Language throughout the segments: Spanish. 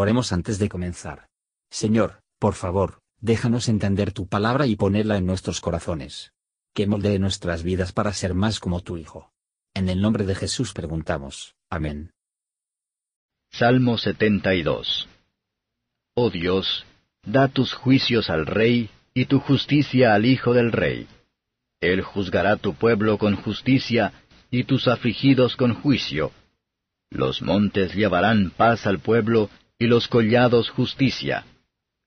Oremos antes de comenzar. Señor, por favor, déjanos entender tu palabra y ponerla en nuestros corazones. Que moldee nuestras vidas para ser más como tu Hijo. En el nombre de Jesús preguntamos. Amén. Salmo 72 Oh Dios, da tus juicios al Rey y tu justicia al Hijo del Rey. Él juzgará tu pueblo con justicia y tus afligidos con juicio. Los montes llevarán paz al pueblo y los collados justicia.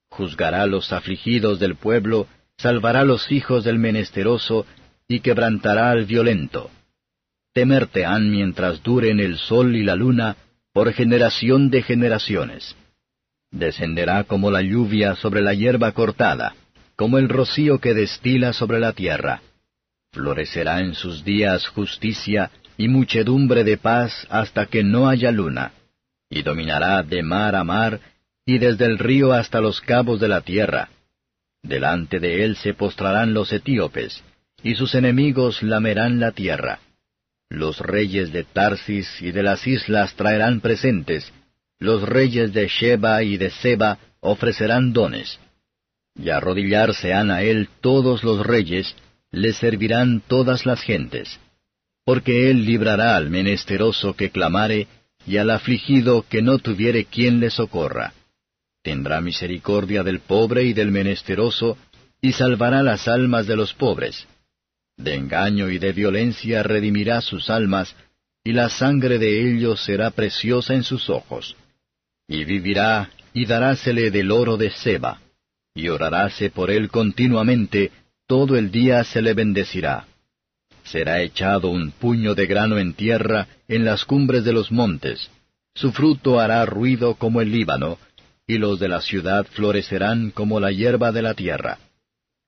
Juzgará los afligidos del pueblo, salvará los hijos del menesteroso y quebrantará al violento. Temerte han mientras duren el sol y la luna, por generación de generaciones. Descenderá como la lluvia sobre la hierba cortada, como el rocío que destila sobre la tierra. Florecerá en sus días justicia y muchedumbre de paz hasta que no haya luna, y dominará de mar a mar, y desde el río hasta los cabos de la tierra. Delante de él se postrarán los etíopes, y sus enemigos lamerán la tierra. Los reyes de Tarsis y de las islas traerán presentes, los reyes de Sheba y de Seba ofrecerán dones. Y arrodillarse han a él todos los reyes, le servirán todas las gentes. Porque él librará al menesteroso que clamare, y al afligido que no tuviere quien le socorra. Tendrá misericordia del pobre y del menesteroso, y salvará las almas de los pobres de engaño y de violencia redimirá sus almas, y la sangre de ellos será preciosa en sus ojos. Y vivirá, y darásele del oro de Seba, y oraráse por él continuamente, todo el día se le bendecirá. Será echado un puño de grano en tierra, en las cumbres de los montes. Su fruto hará ruido como el Líbano, y los de la ciudad florecerán como la hierba de la tierra.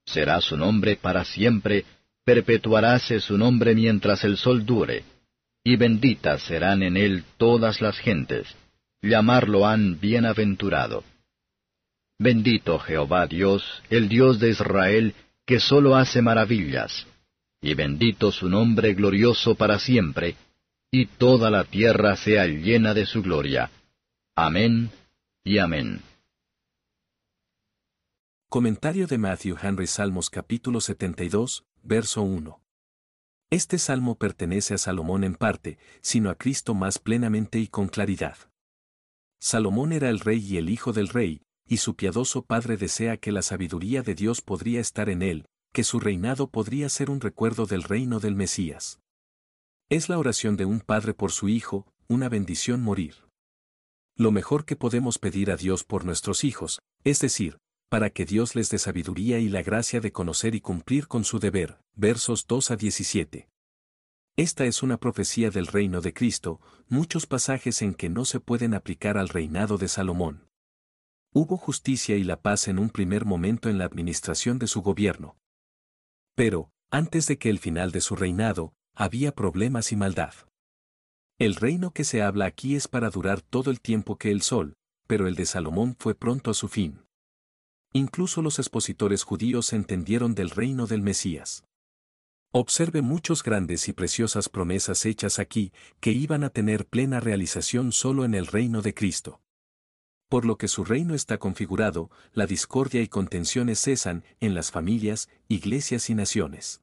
Será su nombre para siempre, perpetuaráse su nombre mientras el sol dure, y benditas serán en él todas las gentes, llamarlo han bienaventurado. Bendito Jehová Dios, el Dios de Israel, que sólo hace maravillas, y bendito su nombre glorioso para siempre, y toda la tierra sea llena de su gloria. Amén y amén. Comentario de Matthew Henry Salmos capítulo 72, verso 1. Este salmo pertenece a Salomón en parte, sino a Cristo más plenamente y con claridad. Salomón era el rey y el hijo del rey, y su piadoso padre desea que la sabiduría de Dios podría estar en él, que su reinado podría ser un recuerdo del reino del Mesías. Es la oración de un padre por su hijo, una bendición morir. Lo mejor que podemos pedir a Dios por nuestros hijos, es decir, para que Dios les dé sabiduría y la gracia de conocer y cumplir con su deber. Versos 2 a 17. Esta es una profecía del reino de Cristo, muchos pasajes en que no se pueden aplicar al reinado de Salomón. Hubo justicia y la paz en un primer momento en la administración de su gobierno. Pero, antes de que el final de su reinado, había problemas y maldad. El reino que se habla aquí es para durar todo el tiempo que el sol, pero el de Salomón fue pronto a su fin. Incluso los expositores judíos entendieron del reino del Mesías. Observe muchos grandes y preciosas promesas hechas aquí que iban a tener plena realización solo en el reino de Cristo. Por lo que su reino está configurado, la discordia y contenciones cesan en las familias, iglesias y naciones.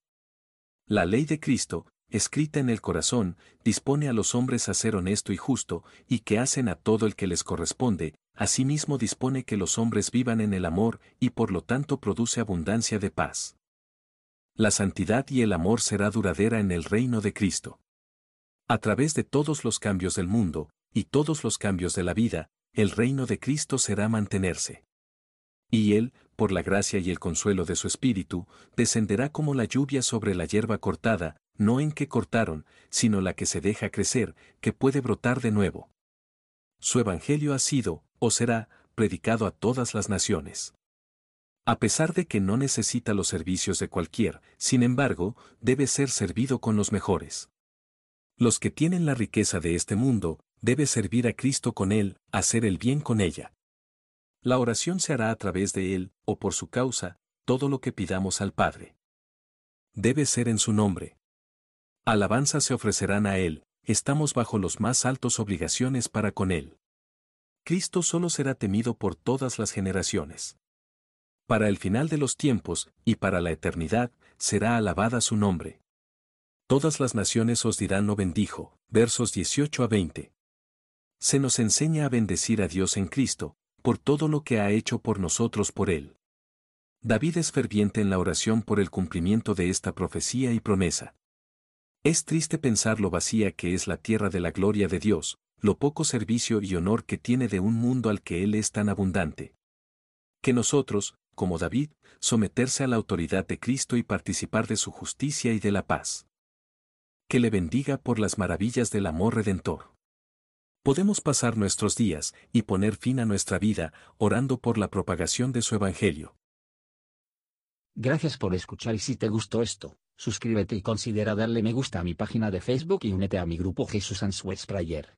La ley de Cristo, escrita en el corazón, dispone a los hombres a ser honesto y justo, y que hacen a todo el que les corresponde, asimismo dispone que los hombres vivan en el amor y por lo tanto produce abundancia de paz. La santidad y el amor será duradera en el reino de Cristo. A través de todos los cambios del mundo, y todos los cambios de la vida, el reino de Cristo será mantenerse. Y Él, por la gracia y el consuelo de su Espíritu, descenderá como la lluvia sobre la hierba cortada, no en que cortaron, sino la que se deja crecer, que puede brotar de nuevo. Su Evangelio ha sido, o será, predicado a todas las naciones. A pesar de que no necesita los servicios de cualquier, sin embargo, debe ser servido con los mejores. Los que tienen la riqueza de este mundo, debe servir a Cristo con él, hacer el bien con ella. La oración se hará a través de él, o por su causa, todo lo que pidamos al Padre. Debe ser en su nombre. Alabanzas se ofrecerán a él, estamos bajo los más altos obligaciones para con él. Cristo solo será temido por todas las generaciones. Para el final de los tiempos, y para la eternidad, será alabada su nombre. Todas las naciones os dirán no bendijo, versos 18 a 20. Se nos enseña a bendecir a Dios en Cristo, por todo lo que ha hecho por nosotros por Él. David es ferviente en la oración por el cumplimiento de esta profecía y promesa. Es triste pensar lo vacía que es la tierra de la gloria de Dios, lo poco servicio y honor que tiene de un mundo al que Él es tan abundante. Que nosotros, como David, someterse a la autoridad de Cristo y participar de su justicia y de la paz. Que le bendiga por las maravillas del amor redentor. Podemos pasar nuestros días y poner fin a nuestra vida orando por la propagación de su Evangelio. Gracias por escuchar y si te gustó esto, suscríbete y considera darle me gusta a mi página de Facebook y únete a mi grupo Jesús Answers Prayer.